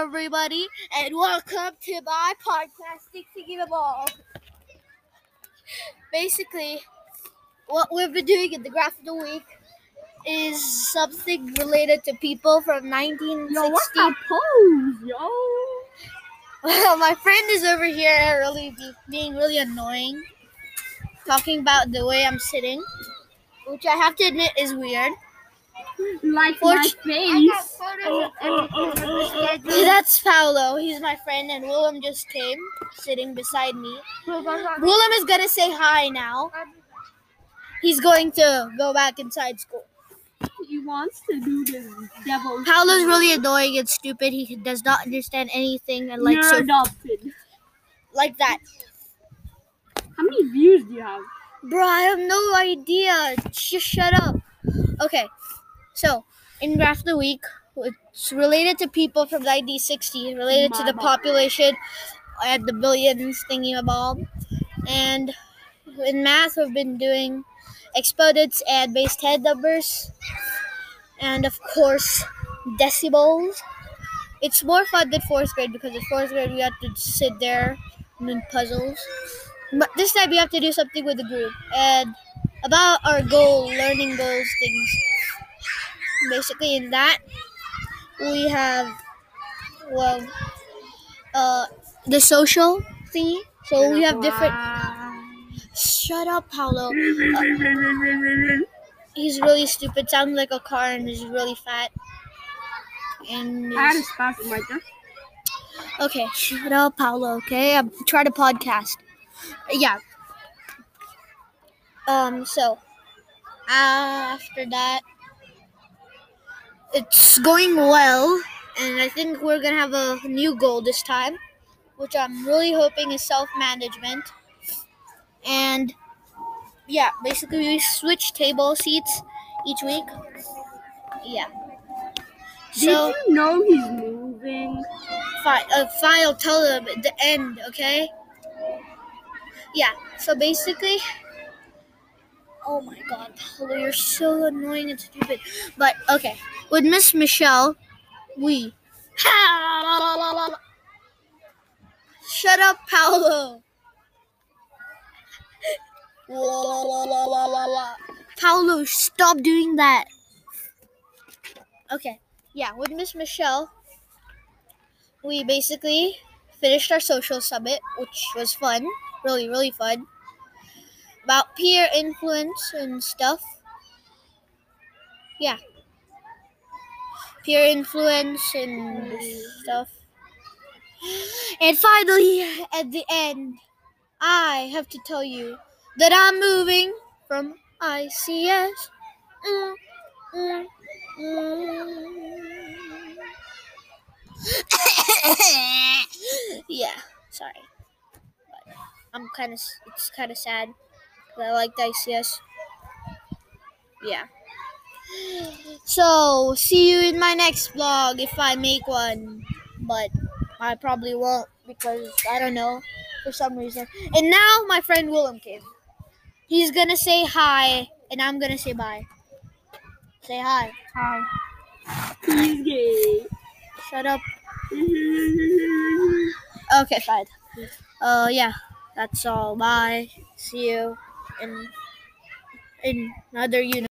and welcome to my podcast, Dixie a Ball. Basically, what we've been doing in the graph of the week is something related to people from 1960. Yo, what's that pose, yo? Well, my friend is over here really be, being really annoying, talking about the way I'm sitting, which I have to admit is weird. Like my That's Paolo. He's my friend, and Willem just came sitting beside me. Willem is gonna say hi now. He's going to go back inside school. He wants to do this devil. Paolo's really annoying and stupid. He does not understand anything and like You're so adopted. like that. How many views do you have? Bro, I have no idea. Just shut up. Okay, so in graph of the week, it's related to people from 1960, related to the population at the billions thingy bob. And in math, we've been doing exponents and base 10 numbers, and of course, decibels. It's more fun than fourth grade because in fourth grade we have to sit there and do puzzles. But this time we have to do something with the group and about our goal, learning goals, things. Basically, in that we have well, uh, the social thingy. So we have different. Shut up, Paolo. He's really stupid. Sounds like a car, and he's really fat. And I had a he's- right there. Okay, shut up, Paolo. Okay, I'm trying to podcast. Yeah. Um. So after that, it's going well, and I think we're gonna have a new goal this time, which I'm really hoping is self-management. And yeah, basically we switch table seats each week. Yeah. So. Did you know he's moving? Fine, uh, fine, I'll tell them at the end, okay? Yeah, so basically, oh my god, Paolo, you're so annoying and stupid. But, okay, with Miss Michelle, we. Shut up, Paolo. Paolo, stop doing that. Okay, yeah, with Miss Michelle, we basically finished our social summit, which was fun, really, really fun. About peer influence and stuff. Yeah. Peer influence and stuff. And finally, at the end, I have to tell you that I'm moving from ICS. Mm, mm, mm. yeah, sorry. But I'm kind of, it's kind of sad. 'Cause I like the ICS. Yeah. So, see you in my next vlog if I make one. But I probably won't because I don't know for some reason. And now my friend Willem came. He's gonna say hi, and I'm gonna say bye. Say hi. Hi. He's gay. Shut up. Okay, fine. Uh, yeah, that's all. Bye. See you in in another unit.